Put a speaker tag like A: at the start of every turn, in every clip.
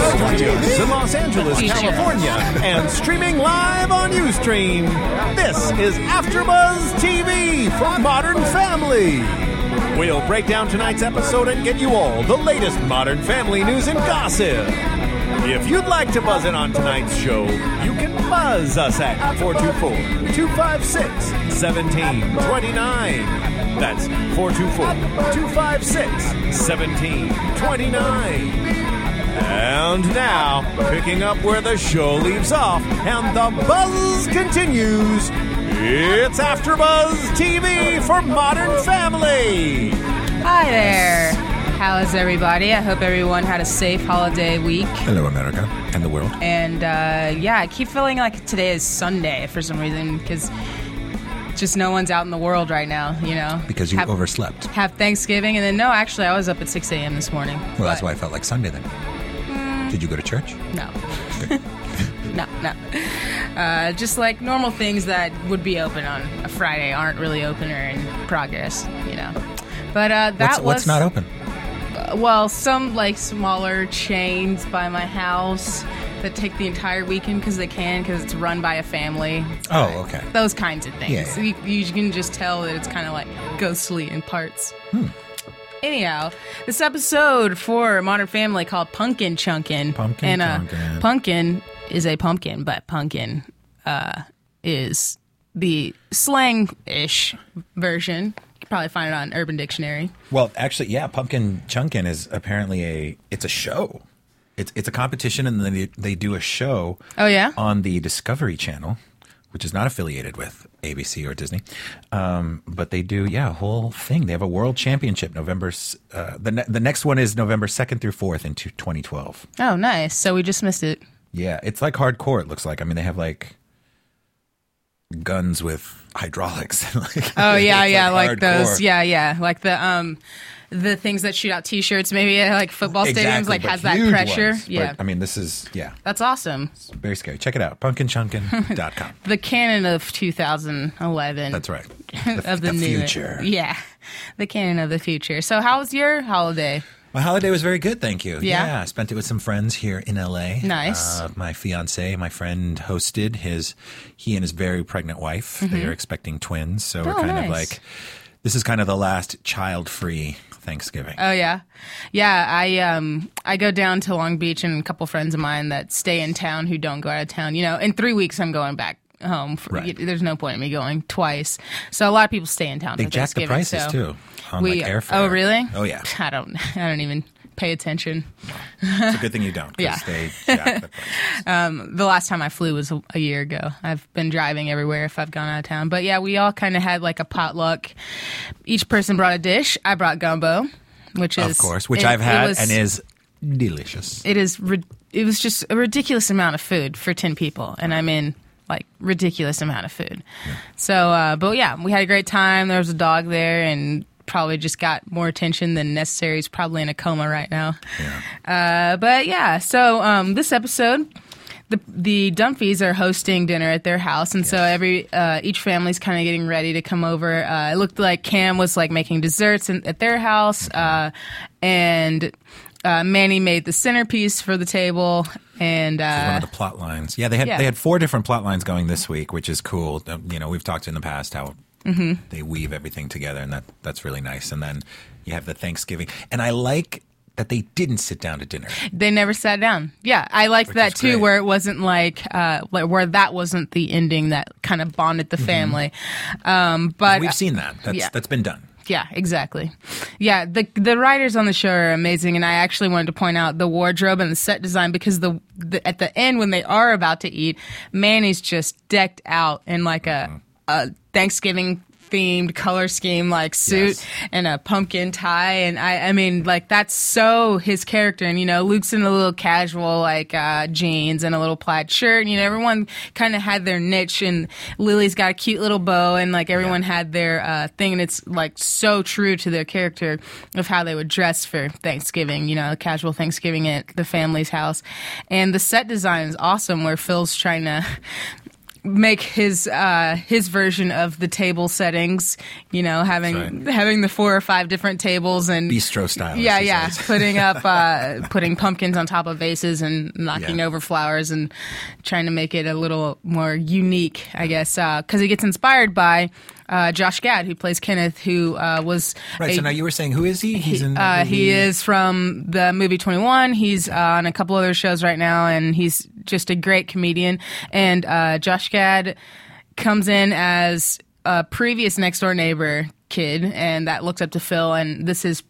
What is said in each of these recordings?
A: Studios in Los Angeles, California, and streaming live on UStream. This is AfterBuzz TV for Modern Family. We'll break down tonight's episode and get you all the latest Modern Family news and gossip. If you'd like to buzz in on tonight's show, you can buzz us at 424 256 1729. That's 424 256 1729. And now, picking up where the show leaves off and the buzz continues, it's AfterBuzz TV for Modern Family.
B: Hi there. How is everybody? I hope everyone had a safe holiday week.
C: Hello, America and the world.
B: And uh, yeah, I keep feeling like today is Sunday for some reason because just no one's out in the world right now, you know?
C: Because you
B: have,
C: overslept.
B: Have Thanksgiving, and then no, actually, I was up at 6 a.m. this morning.
C: Well, that's why I felt like Sunday then. Did you go to church?
B: No. no, no. Uh, just like normal things that would be open on a Friday aren't really open or in progress, you know? But uh, that
C: What's,
B: was.
C: what's not open?
B: Well, some like smaller chains by my house that take the entire weekend because they can because it's run by a family.
C: Oh, okay.
B: Those kinds of things.
C: Yeah, yeah.
B: You, you can just tell that it's kind of like ghostly in parts.
C: Hmm.
B: Anyhow, this episode for Modern Family called Pumpkin Chunkin.
C: Pumpkin
B: and uh,
C: Chunkin'.
B: pumpkin is a pumpkin, but pumpkin uh, is the slang-ish version. You can probably find it on Urban Dictionary.
C: Well, actually, yeah, Pumpkin Chunkin is apparently a it's a show. It's it's a competition, and then they, they do a show.
B: Oh, yeah?
C: on the Discovery Channel, which is not affiliated with ABC or Disney, um, but they do yeah a whole thing. They have a world championship November. Uh, the ne- the next one is November second through fourth in 2012.
B: Oh, nice. So we just missed it.
C: Yeah, it's like hardcore. It looks like. I mean, they have like guns with hydraulics. like,
B: Oh yeah, yeah, like, those. Yeah, yeah, like the um, the things that shoot out T-shirts, maybe at like football stadiums, like has that pressure.
C: ones. But,
B: yeah,
C: I mean, this is yeah,
B: that's awesome.
C: very scary. Check it out, pumpkinchunkin.com.
B: The cannon of 2011.
C: That's right.
B: of the,
C: the
B: new
C: future.
B: Yeah, the cannon of the future. So, how was your holiday?
C: My holiday was very good, thank you.
B: Yeah?
C: I spent it with some friends here in LA.
B: Nice.
C: Uh, my fiance, my friend, hosted his. He and his very pregnant wife. They are expecting twins, so we're
B: Mm-hmm. Oh,
C: kind
B: nice.
C: of like. This is kind of the last child-free Thanksgiving.
B: Oh yeah, yeah. I um I go down to Long Beach and a couple friends of mine that stay in town who don't go out of town. You know, in three weeks I'm going back home. For,
C: Right.
B: There's no point in me going twice. So a lot of people stay in town.
C: they
B: for
C: jacked the prices
B: so
C: too on
B: we,
C: like airfare.
B: Oh really?
C: Oh yeah.
B: I don't. I don't even pay attention.
C: It's a good thing you don't.
B: Yeah.
C: The prices.
B: The last time I flew was a, year ago. I've been driving everywhere if I've gone out of town. But yeah, we all kind of had like a potluck. Each person brought a dish. I brought gumbo, which is
C: of course, which
B: it-
C: I've had
B: was-
C: and is delicious.
B: it is it was just a ridiculous amount of food for 10 people and i'm in like ridiculous amount of food so uh, but yeah we had a great time there was a dog there and probably just got more attention than necessary he's probably in a coma right now Yeah. uh, but yeah so um, this episode the the Dunphys are hosting dinner at their house, and so every uh, each family's kind of getting ready to come over. Uh, it looked like Cam was like making desserts in, at their house, uh, and uh, Manny made the centerpiece for the table, and
C: one
B: uh,
C: of the plot lines. Yeah, they had
B: yeah.
C: they had four different plot lines going this week, which is cool. You know, we've talked in the past how
B: Mm-hmm.
C: they weave everything together, and that that's really nice. And then you have the Thanksgiving, and I like that they didn't sit down to dinner.
B: they never sat down. Yeah, I liked
C: Which
B: that too,
C: great.
B: where it wasn't like uh, where that wasn't the ending that kind of bonded the family. Um, but
C: We've seen that. That's
B: yeah.
C: that's been done.
B: Yeah, exactly. Yeah, the the writers on the show are amazing, and I actually wanted to point out the wardrobe and the set design because the, the at the end when they are about to eat, Manny's just decked out in like a a Thanksgiving themed color scheme like suit
C: Yes.
B: and a pumpkin tie. And I I mean like that's so his character. And you know Luke's in a little casual like uh jeans and a little plaid shirt. And you know everyone kind of had their niche. And Lily's got a cute little bow. And like everyone had their uh thing. And it's like so true to their character of how they would dress for Thanksgiving you know casual Thanksgiving at the family's house. And the set design is awesome where Phil's trying to make his uh his version of the table settings you know having
C: That's
B: having the four or five different tables and
C: Bistro style.
B: yeah yeah
C: says.
B: putting up uh putting pumpkins on top of vases and knocking
C: Yeah.
B: over flowers and trying to make it a little more unique i guess uh because he gets inspired by uh josh gad who plays kenneth who uh was
C: Right.
B: a-
C: so now you were saying, who is he? He's in. the
B: uh, he is from the movie 21. He's uh, on a couple other shows right now, and he's just a great comedian. And uh, Josh Gad comes in as a previous next door neighbor kid, and that looks up to Phil. And this is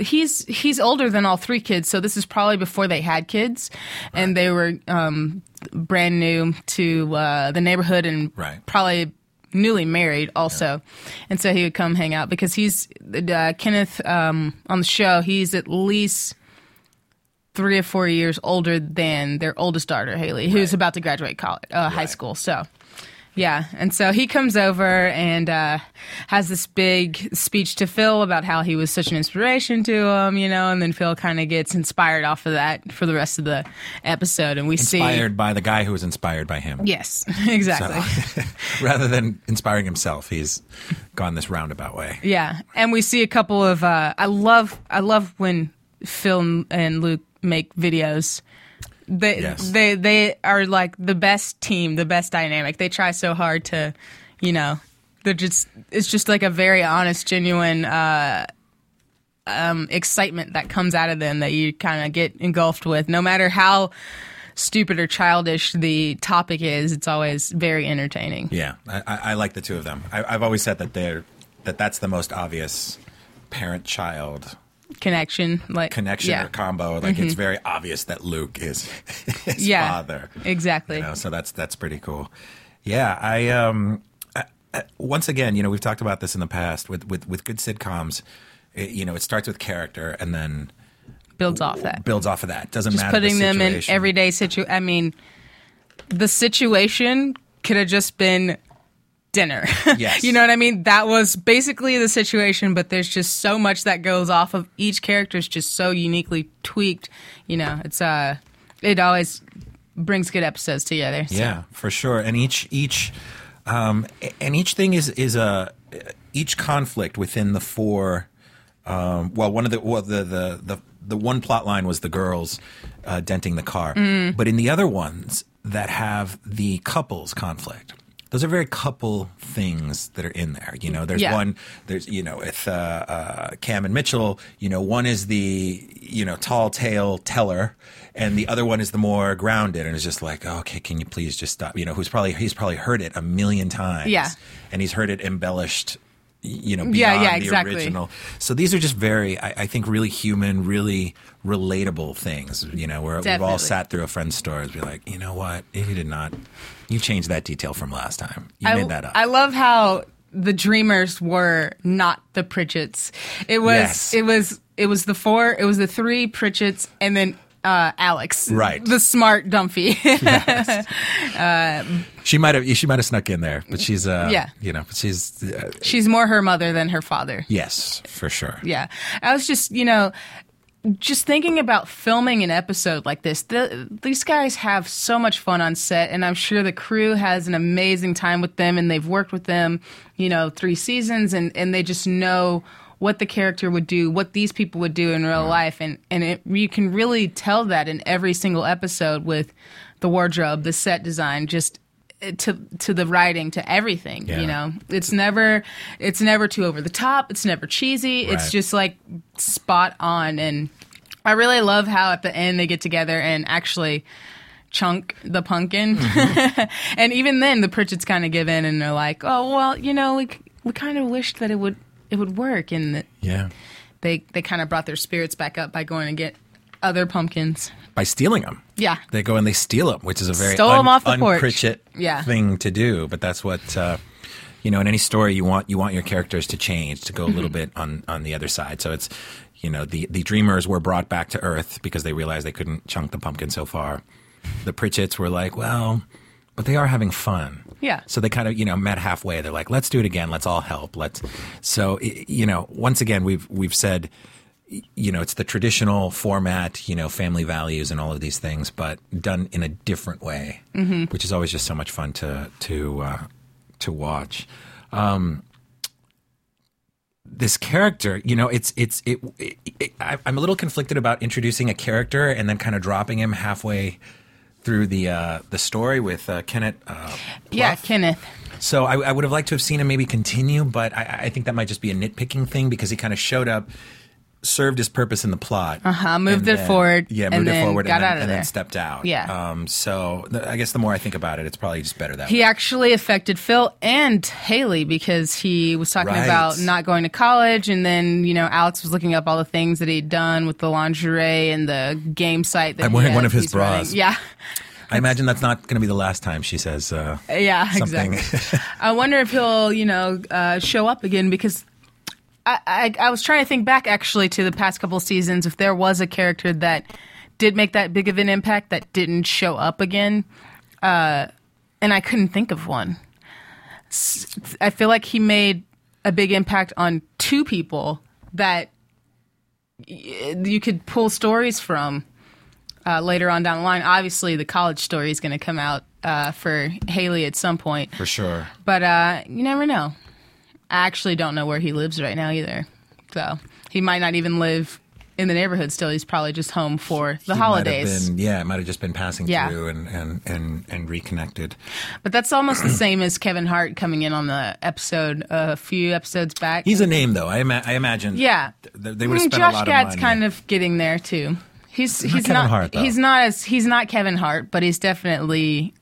B: he's he's older than all three kids, so this is probably before they had kids, and they were um, brand new to uh, the neighborhood and
C: Right.
B: probably newly married also. And so he would come hang out because he's uh, kenneth um, on the show he's at least three or four years older than their oldest daughter haley who's about to graduate college uh, high school. So yeah and so he comes over and uh, has this big speech to phil about how he was such an inspiration to him you know and then phil kind of gets inspired off of that for the rest of the episode and we see
C: inspired by the guy who was inspired by him.
B: yes exactly
C: Rather than inspiring himself, he's gone this roundabout way.
B: Yeah, and we see a couple of. Uh, I love. I love when Phil and Luke make videos. They
C: Yes.
B: they they are like the best team, the best dynamic. They try so hard to, you know, they're just. It's just like a very honest, genuine. Uh, um, excitement that comes out of them that you kind of get engulfed with, no matter how stupid or childish the topic is. It's always very entertaining.
C: Yeah, I, I like the two of them. I, I've always said that they're that that's the most obvious parent-child
B: Connection, like
C: connection
B: yeah. Mm-hmm.
C: or combo. Like it's very obvious that Luke is his
B: Yeah,
C: father.
B: exactly.
C: You know, so that's that's pretty cool. Yeah, I um I, I, once again, you know, we've talked about this in the past with with with good sitcoms. It, you know, it starts with character and then
B: builds off that.
C: builds off of that. Doesn't
B: just
C: matter. the
B: putting them in everyday situ. I mean, the situation could have just been dinner.
C: Yes.
B: you know what I mean? That was basically the situation, but there's just so much that goes off of each character is just so uniquely tweaked. You know, it's uh, it always brings good episodes together. so.
C: Yeah, for sure. And each each um, and each thing is is a each conflict within the four. Um, well, one of the well the the the the one plot line was the girls uh, denting the car,
B: Mm.
C: but in the other ones that have the couples conflict. Those are very couple things that are in there. You know, there's
B: Yeah.
C: one, there's, you know, with uh, uh, Cam and Mitchell, you know, one is the, you know, tall tale teller and the other one is the more grounded and it's just like, oh, okay, can you please just stop? You know, who's probably, he's probably heard it a million times.
B: Yeah.
C: And he's heard it embellished, you know, beyond
B: Yeah, yeah,
C: the
B: exactly.
C: original. So these are just very, I, I think, really human, really relatable things, you know, where we've all sat through a friend's store and be like, you know what? You did not, you changed that detail from last time. You
B: I,
C: made that up.
B: I love how the dreamers were not the Pritchett's. It was
C: Yes.
B: it was it was the four it was the three Pritchett's and then uh, Alex,
C: Right.
B: The smart Dunphy.
C: She might have. She might have snuck in there, but she's. Uh,
B: Yeah.
C: You know, but she's. Uh,
B: She's more her mother than her father.
C: yes, for sure.
B: Yeah. I was just, you know, just thinking about filming an episode like this. The, these guys have so much fun on set, and I'm sure the crew has an amazing time with them, and they've worked with them, you know, three seasons, and, and they just know what the character would do, what these people would do in real life, and and it, you can really tell that in every single episode with the wardrobe, the set design, just to to the writing, to everything.
C: Yeah.
B: You know, it's never it's never too over the top. It's never cheesy. It's just like spot on, and I really love how at the end they get together and actually chunk the pumpkin. Mm-hmm. and even then, the Pritchett's kind of give in and they're like, "Oh well, you know, we we kind of wished that it would it would work," and that
C: Yeah.
B: they they kind of brought their spirits back up by going and get other pumpkins.
C: By stealing them.
B: Yeah.
C: They go and they steal them, which is a very
B: stole them off the porch.
C: un-Pritchett
B: Yeah.
C: thing to do. But that's what. Uh, you know, in any story, you want you want your characters to change, to go a little bit on on the other side. So it's, you know, the the dreamers were brought back to Earth because they realized they couldn't chunk the pumpkin so far. The Pritchett's were like, well, but they are having fun.
B: Yeah.
C: So they kind of, you know, met halfway. They're like, let's do it again. Let's all help. Let's. So, you know, once again, we've we've said, you know, it's the traditional format, you know, family values and all of these things, but done in a different way, which is always just so much fun to to uh, to watch. Um, this character, you know, it's it's it. it, it I, I'm a little conflicted about introducing a character and then kind of dropping him halfway through the uh, the story with uh, Kenneth. Uh,
B: Yeah, Kenneth.
C: So I, I would have liked to have seen him maybe continue, but I, I think that might just be a nitpicking thing because he kind of showed up, served his purpose in the plot,
B: Uh-huh, moved
C: and
B: it forward,
C: yeah,
B: and
C: moved it forward,
B: got
C: and, then,
B: out of
C: and then stepped out.
B: Yeah.
C: Um. So th- I guess the more I think about it, it's probably just better that
B: He
C: way.
B: actually affected Phil and Haley because he was talking
C: Right.
B: about not going to college, and then you know Alex was looking up all the things that he'd done with the lingerie and the game site. That
C: I'm
B: he
C: wearing
B: had-
C: one of his
B: he's running.
C: bras.
B: Yeah,
C: I imagine that's not going to be the last time she says uh,
B: yeah,
C: something.
B: exactly. I wonder if he'll you know uh, show up again because. I, I, I was trying to think back actually to the past couple seasons if there was a character that did make that big of an impact that didn't show up again, uh, and I couldn't think of one. I feel like he made a big impact on two people that you could pull stories from uh, later on down the line. Obviously, the college story is going to come out uh, for Haley at some point,
C: for sure.
B: but uh, you never know. I actually don't know where he lives right now either. So he might not even live in the neighborhood still. He's probably just home for the
C: He
B: holidays.
C: been- yeah, it might have just been passing
B: Yeah.
C: through and, and, and, and reconnected.
B: But that's almost the same as Kevin Hart coming in on the episode a few episodes back.
C: He's a name, though. I, ima- I imagine.
B: yeah.
C: th- they would have
B: Mm,
C: spent
B: Josh
C: a
B: Gad's
C: of
B: kind of getting there too. He's he's not
C: Hart, though.
B: he's not as he's not Kevin Hart, but he's definitely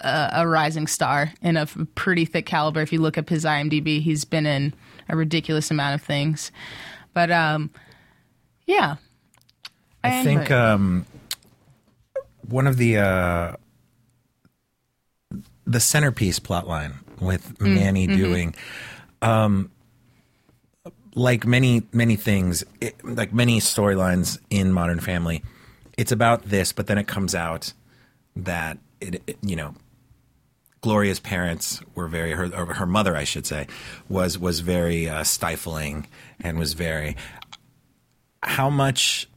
B: a, a rising star in a pretty thick caliber. If you look up his IMDb, he's been in a ridiculous amount of things. But um, yeah,
C: I think um, one of the uh, the centerpiece plotline with
B: Mm,
C: Manny
B: mm-hmm.
C: doing, um, like many many things, it, like many storylines in Modern Family, it's about this, but then it comes out that it, it you know. Gloria's parents were very her or her mother, I should say, was was very uh, stifling and was very. How much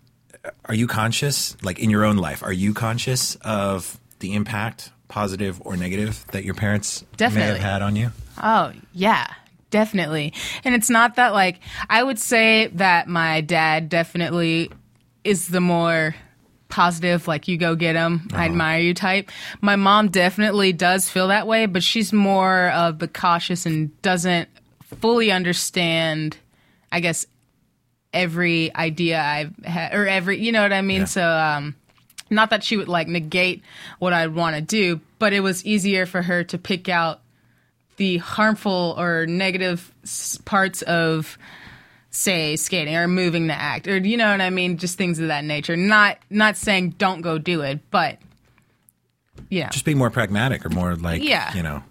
C: are you conscious, like in your own life, are you conscious of the impact, positive or negative, that your parents may have had on you?
B: Oh, yeah, definitely. And it's not that like I would say that my dad definitely is the more positive like you go get him i admire you type. My mom definitely does feel that way but she's more of the cautious and doesn't fully understand i guess every idea i've had or every you know what i mean?
C: Yeah.
B: so um not that she would like negate what i'd want to do but it was easier for her to pick out the harmful or negative parts of say skating or moving the act or you know what i mean? Just things of that nature. Not not saying don't go do it but yeah.
C: Just being more pragmatic or more like,
B: Yeah.
C: you know,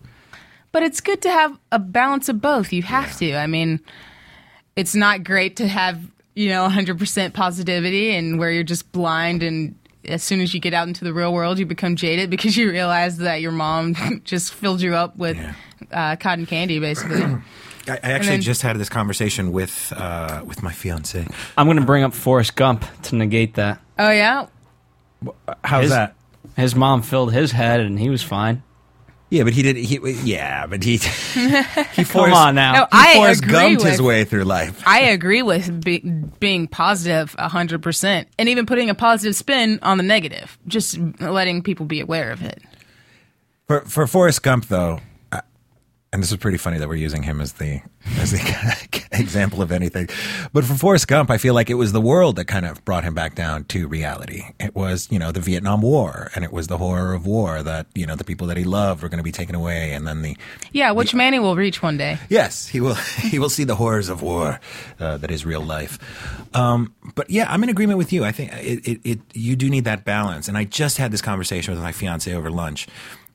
B: but it's good to have a balance of both. You have to. I mean it's not great to have you know 100% positivity and where you're just blind and as soon as you get out into the real world you become jaded because you realize that your mom just filled you up with
C: Yeah.
B: uh, cotton candy basically
C: I, I actually
B: then-
C: just had this conversation with uh, with my fiance.
D: I'm going to bring up Forrest Gump to negate that.
B: oh yeah
C: How's
D: His-
C: that?
D: His mom filled his head and he was fine.
C: Yeah, but he did. He yeah, but he he
D: Come
C: forced,
D: on now.
B: No,
C: He
B: I
C: Forrest
B: agree
C: Gumped his way through life.
B: I agree with be, being positive 100% and even putting a positive spin on the negative, just letting people be aware of it.
C: For for Forrest Gump, though, and this is pretty funny that we're using him as the as the example of anything. But for Forrest Gump, I feel like it was the world that kind of brought him back down to reality. It was you know the Vietnam War, and it was the horror of war that you know the people that he loved were going to be taken away, and then the
B: Yeah, which Manny will reach one day.
C: Yes, he will. He will see the horrors of war uh, that is real life. Um, but yeah, I'm in agreement with you. I think it, it, it. You do need that balance. And I just had this conversation with my fiance over lunch,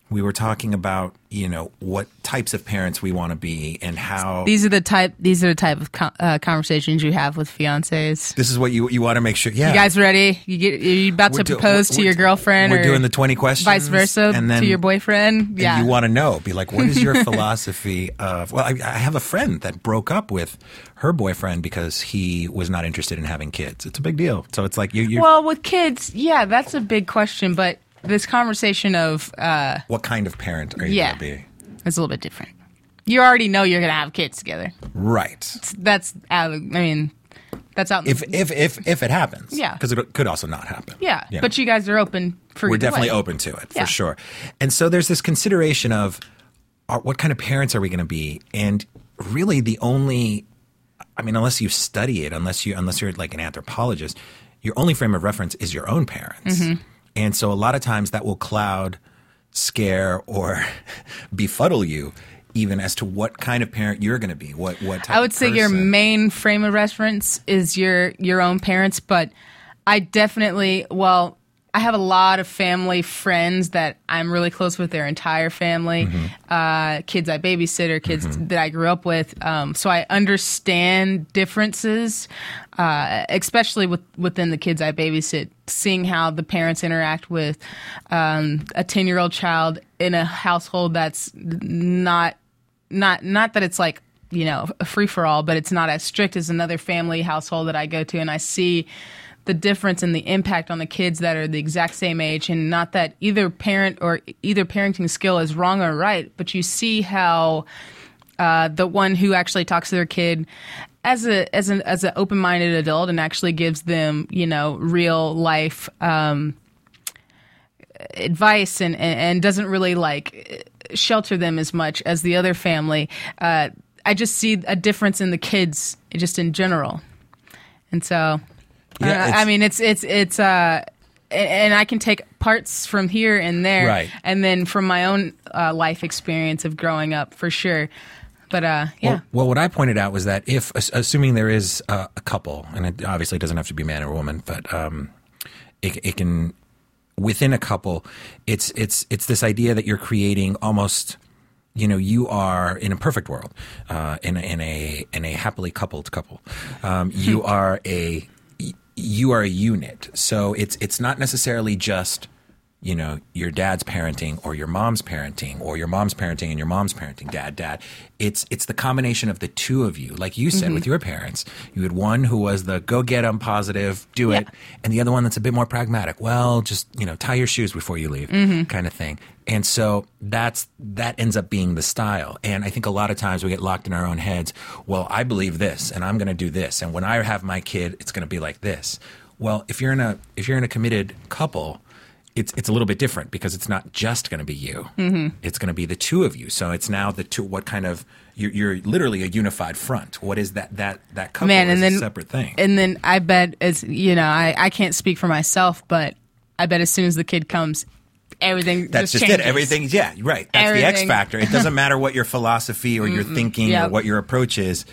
C: we were talking about you know what types of parents we want to be and how
B: These are the type. These are the type of co- uh, conversations you have with fiancés.
C: this is what you you want to make sure. Yeah,
B: You guys ready? You get? You about
C: We're
B: to propose to your girlfriend?
C: We're doing the twenty questions,
B: vice versa
C: and then
B: to your boyfriend.
C: and
B: Yeah.
C: you want to know. Be like, what is your philosophy of? Well, I, I have a friend that broke up with her boyfriend because he was not interested in having kids. It's a big deal. So it's like you. you
B: well, with kids, yeah, that's a big question. But this conversation of uh,
C: what kind of parent are you
B: yeah,
C: going to be?
B: it's a little bit different. You already know you're gonna have kids together.
C: Right.
B: That's out. Of, I mean, that's out.
C: If
B: the-
C: if if if it happens,
B: Yeah.
C: because it could also not happen.
B: yeah. but you guys are open for.
C: we're definitely
B: way.
C: open to it
B: Yeah.
C: for sure. And so there's this consideration of are, what kind of parents are we going to be? And really, the only, I mean, unless you study it, unless you unless you're like an anthropologist, your only frame of reference is your own parents.
B: Mm-hmm.
C: And so a lot of times that will cloud, scare, or befuddle you. Even as to what kind of parent you're going to be, what what type
B: I would say your main frame of reference is your your own parents, but I definitely well, I have a lot of family friends that I'm really close with their entire family,
C: Mm-hmm.
B: uh, kids I babysit or kids that I grew up with. Um, so I understand differences, uh, especially with within the kids I babysit. Seeing how the parents interact with um, a ten year old child in a household that's not not not that it's like you know a free for all, but it's not as strict as another family household that I go to, and I see the difference and the impact on the kids that are the exact same age, and not that either parent or either parenting skill is wrong or right, but you see how uh, the one who actually talks to their kid as a as an as an open minded adult and actually gives them you know real life. Um, advice and, and, and doesn't really like shelter them as much as the other family. Uh, I just see a difference in the kids just in general. And so,
C: Yeah,
B: uh, I mean, it's, it's, it's, uh, and I can take parts from here and there,
C: Right.
B: and then from my own uh, life experience of growing up for sure. But uh, yeah,
C: Well, well, what I pointed out was that if, assuming there is a, a couple, and it obviously doesn't have to be man or woman, but um, it, it can within a couple, it's it's it's this idea that you're creating almost. You know, you are in a perfect world, uh, in a, in a in a happily coupled couple. Um, you are a you are a unit. So it's it's not necessarily just you know your dad's parenting or your mom's parenting or your mom's parenting and your mom's parenting dad dad. It's it's the combination of the two of you. Like you said with mm-hmm. your parents you had one who was the go get get 'em positive do it and the other one that's a bit more pragmatic. Well just you know tie your shoes before you leave mm-hmm. kind of thing. And so that's that ends up being the style. And i think a lot of times we get locked in our own heads. Well i believe this and i'm going to do this. And when i have my kid it's going to be like this. Well if you're in a if you're in a committed couple it's it's a little bit different because it's not just going to be you. Mm-hmm. It's going to be the two of you. So it's now the two. What kind of you're, you're literally a unified front. What is that that that couple
B: man,
C: is
B: and
C: a
B: then
C: separate thing.
B: And then I bet as you know, I, I can't speak for myself, but I bet as soon as the kid comes, everything
C: That's
B: just
C: just, it. Everything, yeah, right. That's the X factor. It doesn't matter what your philosophy or your thinking
B: Yep.
C: or what your approach is.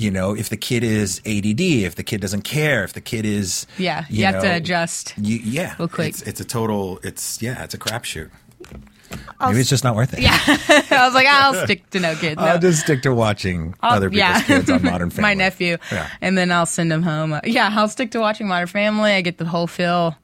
C: You know, if the kid is ADD, if the kid doesn't care, if the kid is,
B: Yeah, you have to adjust
C: You, yeah,
B: real quick.
C: It's, it's a total. It's yeah, it's a crapshoot. Maybe it's just not worth it.
B: Yeah, I was like, I'll stick to no kids. No.
C: I'll just stick to watching
B: I'll-
C: other people's
B: yeah.
C: kids on Modern Family.
B: My nephew,
C: Yeah.
B: and then I'll send him home. Uh, yeah, I'll stick to watching Modern Family. I get the whole feel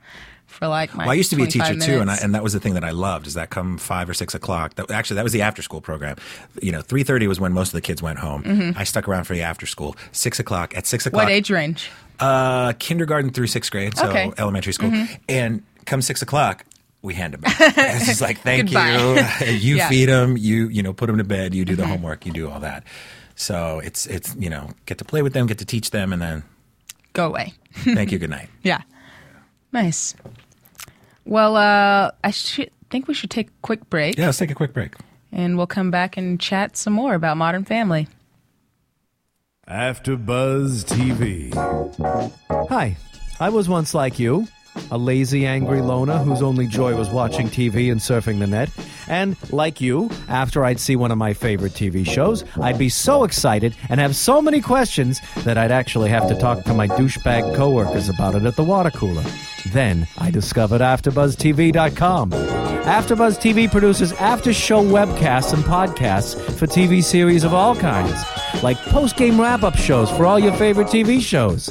B: for like my.
C: Well, I used to be a
B: 25
C: teacher too, and I, and that was the thing that I loved is that come five or six o'clock. That, actually, that was the after school program. You know, three thirty was when most of the kids went home. I stuck around for the after school. Six o'clock at six o'clock.
B: Mm-hmm. what age range?
C: Uh, kindergarten through sixth grade, so
B: Okay. Mm-hmm.
C: elementary school. And come six o'clock, we hand them back. it's just like thank you. you
B: Yeah. Mm-hmm.
C: feed them. You you know put them to bed. You do the homework. You do all that. So it's it's you know get to play with them, get to teach them, and then
B: Go away.
C: thank you, good night.
B: Yeah. Nice. Well, uh, I should think we should take a quick break,
C: Yeah, let's take a quick break.
B: and we'll come back and chat some more about Modern Family.
A: After Buzz TV.
E: Hi, I was once like you, a lazy, angry loner whose only joy was watching TV and surfing the net. And like you, after I'd see one of my favorite TV shows, I'd be so excited and have so many questions that I'd actually have to talk to my douchebag coworkers about it at the water cooler. Then I discovered AfterBuzzTV.com. AfterBuzz TV produces after-show webcasts and podcasts for TV series of all kinds, like post-game wrap-up shows for all your favorite TV shows.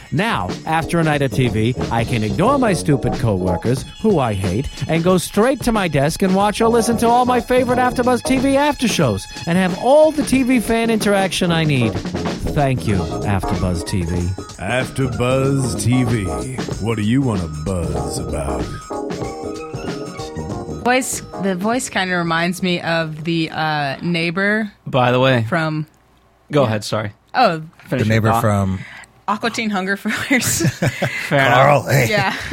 E: Now, after a night of TV, I can ignore my stupid coworkers, who I hate, and go straight to my desk and watch or listen to all my favorite AfterBuzz TV after shows and have all the TV fan interaction I need. Thank you, AfterBuzz TV.
F: AfterBuzz TV. What do you want to buzz about?
B: Voice. The voice kind of reminds me of the uh, neighbor
D: By the way,
B: from.
D: go ahead. Sorry.
B: Oh,
C: The neighbor from
B: Aqua Teen Hunger Force.
D: Fair enough.
C: Carl. Hey,
B: yeah.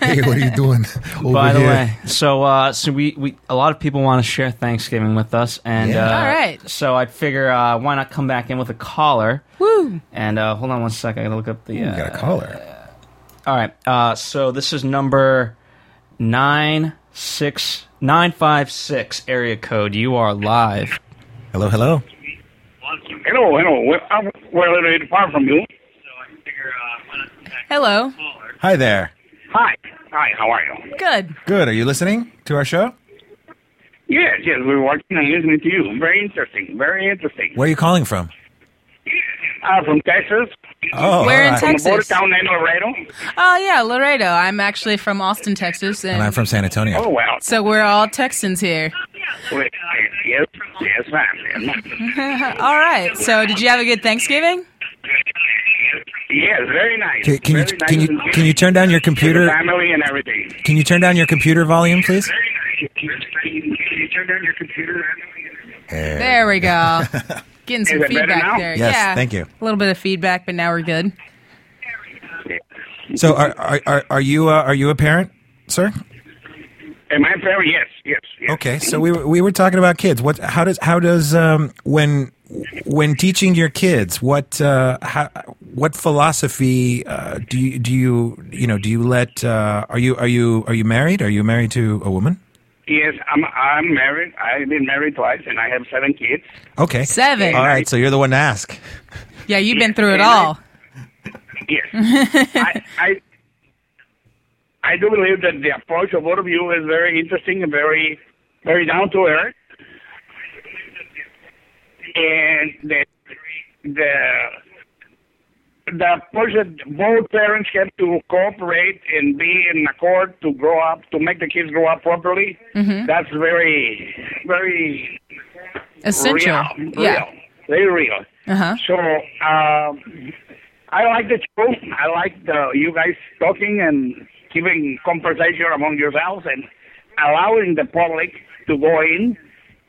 C: hey, what are you doing over
D: By the
C: here?
D: way, so uh, so we, we a lot of people want to share Thanksgiving with us, and
C: Yeah.
D: uh,
B: All right.
D: So I'd figure uh, why not come back in with a caller?
B: Woo.
D: And uh, hold on one sec, I gotta look up the.
C: You
D: Uh,
C: got a caller.
D: all right, uh, so this is number nine six nine five six area code. You are live.
C: Hello, hello.
G: Hello, hello. Well, I'm we're a far from you.
B: Hello.
C: Hi there.
G: Hi. Hi, how are you?
B: Good.
C: Good. Are you listening to our show?
G: Yes, yes, we're watching and listening to you. Very interesting. Very interesting.
C: Where are you calling from?
G: Uh, from Texas.
C: Oh,
B: Where in
C: all right.
G: From the border
B: Texas?
G: town in Laredo.
B: Oh yeah, Laredo. I'm actually from Austin, Texas, and,
C: And I'm from San Antonio.
G: Oh, wow.
B: so we're all Texans here.
G: Yes, yes. Yes, ma'am.
B: all right. So did you have a good Thanksgiving?
G: Yes, very nice.
C: Can, can you
G: Very nice
C: can you can you turn down your
G: with the
C: computer?
G: family and everything.
C: Can you turn down your computer volume, please? Nice.
G: Can you turn down your computer?
B: There we go. Getting some
G: Is it better
B: feedback there.
C: Yes,
B: yeah.
C: thank you.
B: A little bit of feedback, but now we're good.
C: So, are are are, are you uh, are you a parent, sir?
G: Am I fair? Yes, yes, yes.
C: Okay, so we were, we were talking about kids. What how does how does um, when when teaching your kids what uh, how, what philosophy uh, do you do you you know do you let uh, are you are you are you married? Are you married to a woman?
G: Yes, I'm I'm married. I've been married twice, and I have seven kids.
C: Okay,
B: Seven.
C: All right, so you're the one to ask.
B: Yeah, you've been through it
G: And I-
B: all.
G: Yes, I, I I do believe that the approach of both of you is very interesting and very very down to earth, and the the the that both parents have to cooperate and be in accord to grow up to make the kids grow up properly. That's very very
B: Essential.
G: real,
B: Yeah.
G: real, very real.
B: Uh huh.
G: So um, I like the show. I like the you guys talking and keeping conversation among yourselves and allowing the public to go in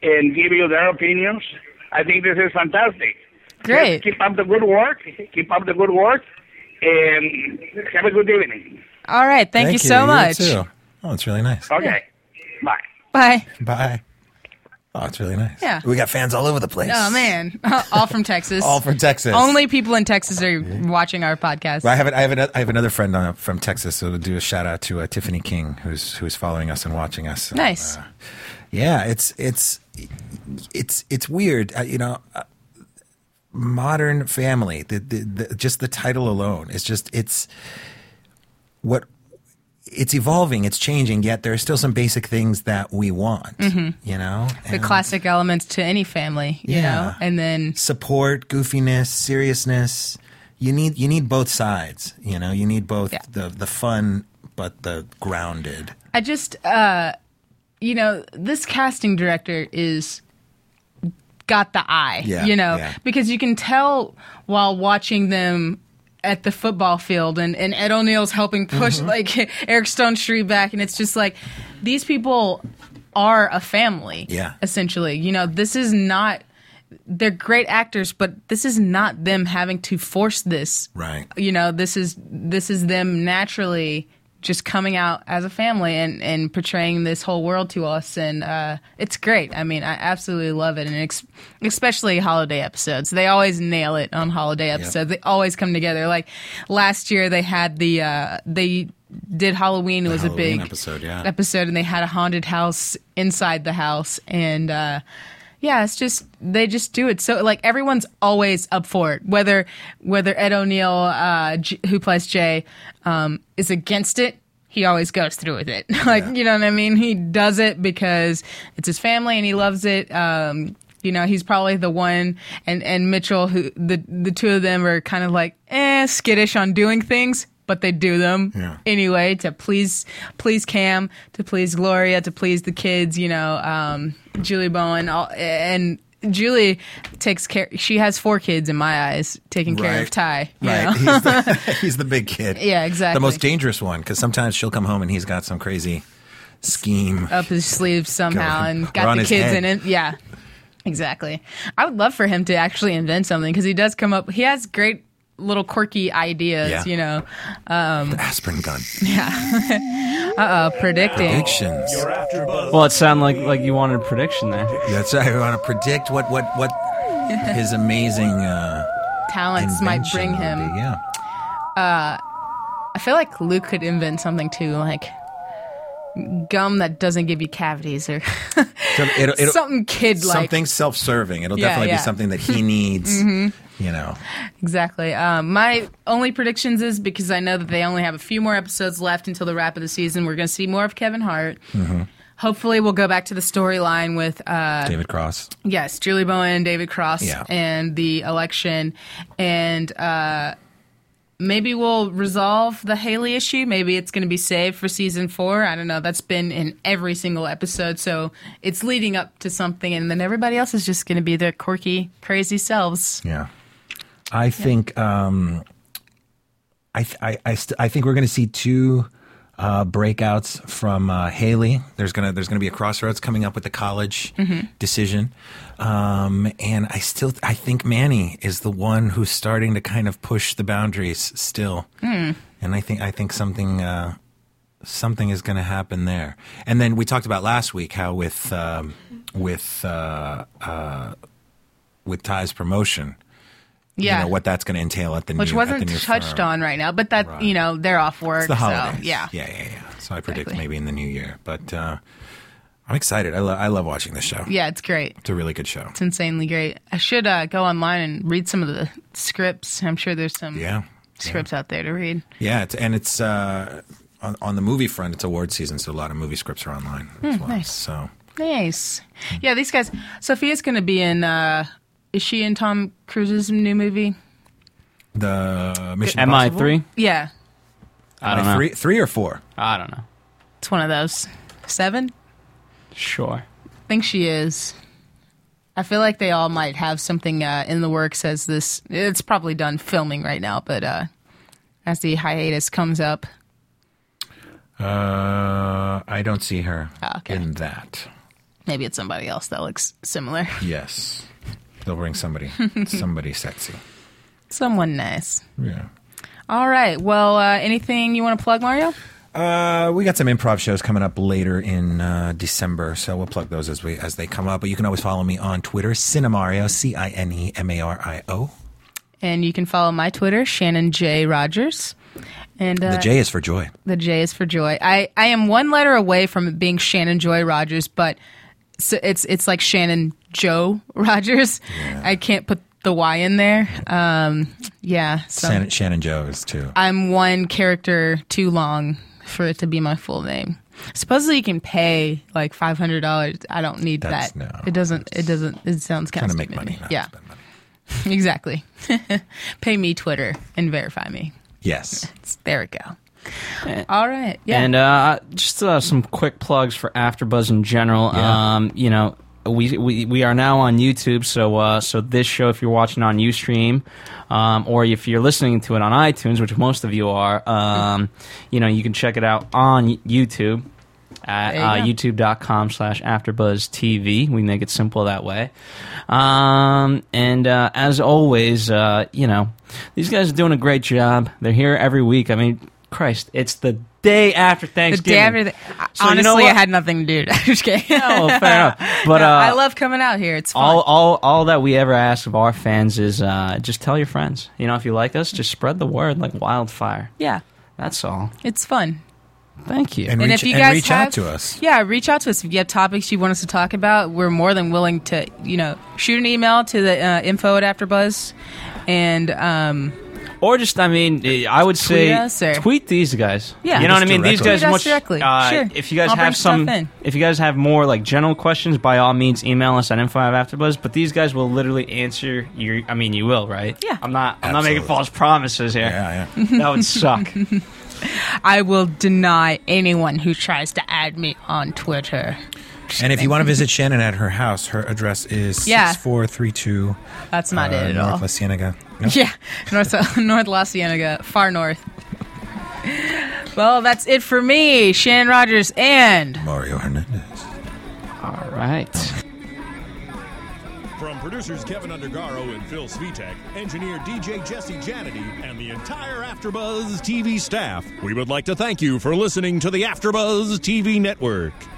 G: and give you their opinions. I think this is fantastic.
B: Great.
G: Just keep up the good work. Keep up the good work, and have a good evening.
B: All right. Thank, you so much.
C: too. Oh, it's really nice.
G: Okay. Bye.
B: Bye.
C: Bye. Oh, it's really nice.
B: Yeah.
C: we got fans all over the place.
B: Oh man, all from Texas.
C: all from Texas.
B: Only people in Texas are watching our podcast.
C: I have an, I have an, I have another friend uh, from Texas, so to do a shout out to uh, Tiffany King, who's who's following us and watching us. So,
B: Nice.
C: uh, yeah, it's it's it's it's weird, uh, you know. Uh, modern family, the, the, the just the title alone is just it's what it's evolving, it's changing. Yet there are still some basic things that we want, you know.
B: Mm-hmm. the classic elements to any family, you
C: Yeah.
B: know, and then
C: support, goofiness, seriousness. You need you need both sides. You know, you need both
B: Yeah.
C: the the fun but the grounded.
B: I just, uh, you know, this casting director is got the eye,
C: Yeah,
B: you know,
C: yeah.
B: because you can tell while watching them at the football field and, and Ed O'Neill's helping push
C: Mm-hmm.
B: like Eric Stonestreet back and it's just like these people are a family.
C: Yeah.
B: Essentially. You know, this is not they're great actors, but this is not them having to force this.
C: Right.
B: You know, this is this is them naturally just coming out as a family and, and portraying this whole world to us and uh, it's great. I mean, I absolutely love it and ex- especially holiday episodes. They always nail it on holiday episodes. They always come together. Like last year they had the uh, they did Halloween. It was
C: Halloween
B: a big
C: episode, yeah.
B: episode, and they had a haunted house inside the house, and uh, yeah, it's just they just do it. So like everyone's always up for it, whether whether Ed O'Neill, uh, J- who plays Jay, um, is against it. He always goes through with it. like you know what I mean. He does it because it's his family and he loves it. Um, you know, he's probably the one, and and Mitchell, who the the two of them are kind of like eh skittish on doing things, but they do them
C: Yeah.
B: anyway to please please Cam, to please Gloria, to please the kids. You know, um, Julie Bowen, all, and Julie takes care. She has four kids in my eyes, taking care of
C: Right.
B: Ty.
C: Right. He's, the, he's the big kid.
B: Yeah, exactly.
C: The most dangerous one because sometimes she'll come home and he's got some crazy scheme.
B: up his sleeve somehow
C: Going-
B: and got the kids
C: head.
B: in it. Yeah, exactly. I would love for him to actually invent something because he does come up. He has great little quirky ideas.
C: Yeah.
B: You know,
C: The aspirin gun. Yeah.
B: uh, oh, predicting.
C: Predictions.
D: Well, it sounded like like you wanted a prediction there.
C: That's right. We want to predict what what what his amazing uh,
B: Talents might bring him.
C: be. Yeah.
B: Uh, I feel like Luke could invent something too, like gum that doesn't give you cavities or
C: So it'll, it'll,
B: something kid like.
C: something self-serving. It'll
B: Yeah,
C: definitely
B: yeah. Mm-hmm.
C: be something that he needs. You know.
B: Exactly. Um, my only predictions is because I know that they only have a few more episodes left until the wrap of the season. We're going to see more of Kevin Hart.
C: Mm-hmm.
B: Hopefully, we'll go back to the storyline with uh,
C: David Cross.
B: yes, Julie Bowen, David Cross,
C: Yeah.
B: and the election, and uh, maybe we'll resolve the Haley issue. Maybe it's going to be saved for season four. I don't know. That's been in every single episode, so it's leading up to something, and then everybody else is just going to be their quirky, crazy selves.
C: Yeah. I think um, I th- I I, st- I think we're going to see two uh, breakouts from uh, Haley. There's gonna there's gonna be a crossroads coming up with the college decision, um, and I still I think Manny is the one who's starting to kind of push the boundaries still, and I think I think something. Uh, Something is going to happen there, and then we talked about last week how with um, with uh, uh, with Ty's promotion,
B: Yeah.
C: you know what that's going to entail at the
B: which
C: new, the
B: wasn't
C: new
B: touched
C: firm.
B: on right now. But that
C: Right.
B: you know they're off work,
C: It's the
B: so
C: holidays.
B: yeah,
C: yeah, yeah, yeah. So I predict
B: Exactly.
C: maybe in the new year, but uh, I'm excited. I, lo- I love watching this show.
B: yeah, it's great.
C: It's a really good show.
B: It's insanely great. I should uh, go online and read some of the scripts. I'm sure there's some
C: Yeah,
B: scripts out there to read.
C: yeah, it's, and it's uh, on, on the movie front. It's award season, so a lot of movie scripts are online as well.
B: Nice.
C: So
B: Nice. Yeah, these guys. Sofia's going to be in. Uh, is she in Tom Cruise's new movie?
C: the Mission
D: Am I
C: Impossible?
D: three?
B: Yeah,
D: I don't know.
C: Three, three or four?
D: I don't know.
B: it's one of those. Seven.
D: Sure.
B: I think she is. I feel like they all might have something uh, in the works as this. It's probably done filming right now, but uh, as the hiatus comes up,
C: Uh, I don't see her
B: Ah, okay.
C: in that.
B: maybe it's somebody else that looks similar.
C: Yes, they'll bring somebody, somebody sexy.
B: Someone nice.
C: Yeah.
B: All right. Well, uh, anything you want to plug, Mario?
C: Uh, we got some improv shows coming up later in uh, December, so we'll plug those as we as they come up. But you can always follow me on Twitter, Cinemario, C I N E M A R I O.
B: And you can follow my Twitter, Shannon J Rogers. And uh,
C: The J is for joy.
B: the J is for joy. I, I am one letter away from being Shannon Joy Rogers, but so it's it's like Shannon Joe Rogers. I can't put the Y in there. Um, yeah, so
C: Shannon, Shannon Joe is too.
B: I'm one character too long for it to be my full name. Supposedly you can pay like five hundred dollars. I don't need
C: That's-
B: that.
C: no,
B: it doesn't. It doesn't. It sounds kind
C: Trying
B: of
C: to make money, not
B: Yeah,
C: spend money.
B: exactly. pay me Twitter and verify me.
C: Yes.
B: There we go. All right. Yeah.
D: And uh, just uh, some quick plugs for AfterBuzz in general.
C: Yeah.
D: Um, you know, we, we we are now on YouTube, so uh, so this show, if you're watching on UStream, um, or if you're listening to it on iTunes, which most of you are, um, you know, you can check it out on YouTube at
B: There
D: uh, youtube.com slash afterbuzztv. We make it simple that way. Um, and uh, as always uh, you know these guys are doing a great job. They're here every week. I mean christ it's the day after Thanksgiving.
B: the
D: thanksgiving
B: day after the,
D: So you
B: honestly,
D: know
B: I had nothing to do. I'm just kidding.
D: No, fair enough. But
B: No,
D: uh,
B: I love coming out here. It's fun.
D: all, all, all that we ever ask of our fans is uh, just tell your friends. You know, if you like us, just spread the word like wildfire.
B: yeah.
D: That's all.
B: It's fun.
D: Thank you.
C: And,
B: And
C: reach,
B: if you
C: and
B: guys
C: reach
B: have,
C: out to us.
B: Yeah, reach out to us if you have topics you want us to talk about. We're more than willing to, you know, shoot an email to the uh, info at AfterBuzz, and um,
D: Or just, I mean, I would say
B: us or-
D: tweet these guys.
B: Yeah.
D: you know what I
C: Just
D: mean. These guys
B: Tweet
D: much.
B: directly.
D: Uh,
B: Sure.
D: If you guys
B: I'll
D: have some, if you guys have more like general questions, by all means, email us at info at AfterBuzz. But these guys will literally answer your. I mean, you will, right?
B: Yeah.
D: I'm not. I'm not making false promises here.
C: Yeah, yeah.
D: That would suck.
B: I will deny anyone who tries to add me on Twitter.
C: And if you want to visit Shannon at her house, her address is
B: Yeah.
C: 6432
B: That's not
C: uh,
B: it at
C: North
B: all.
C: La Cienega. No?
B: Yeah, North North La Cienega, far north. Well, that's it for me, Shannon Rogers, and
C: Mario Hernandez.
D: all right.
H: From producers Kevin Undergaro and Phil Svitek, engineer DJ Jesse Janity, and the entire AfterBuzz TV staff, we would like to thank you for listening to the AfterBuzz TV network.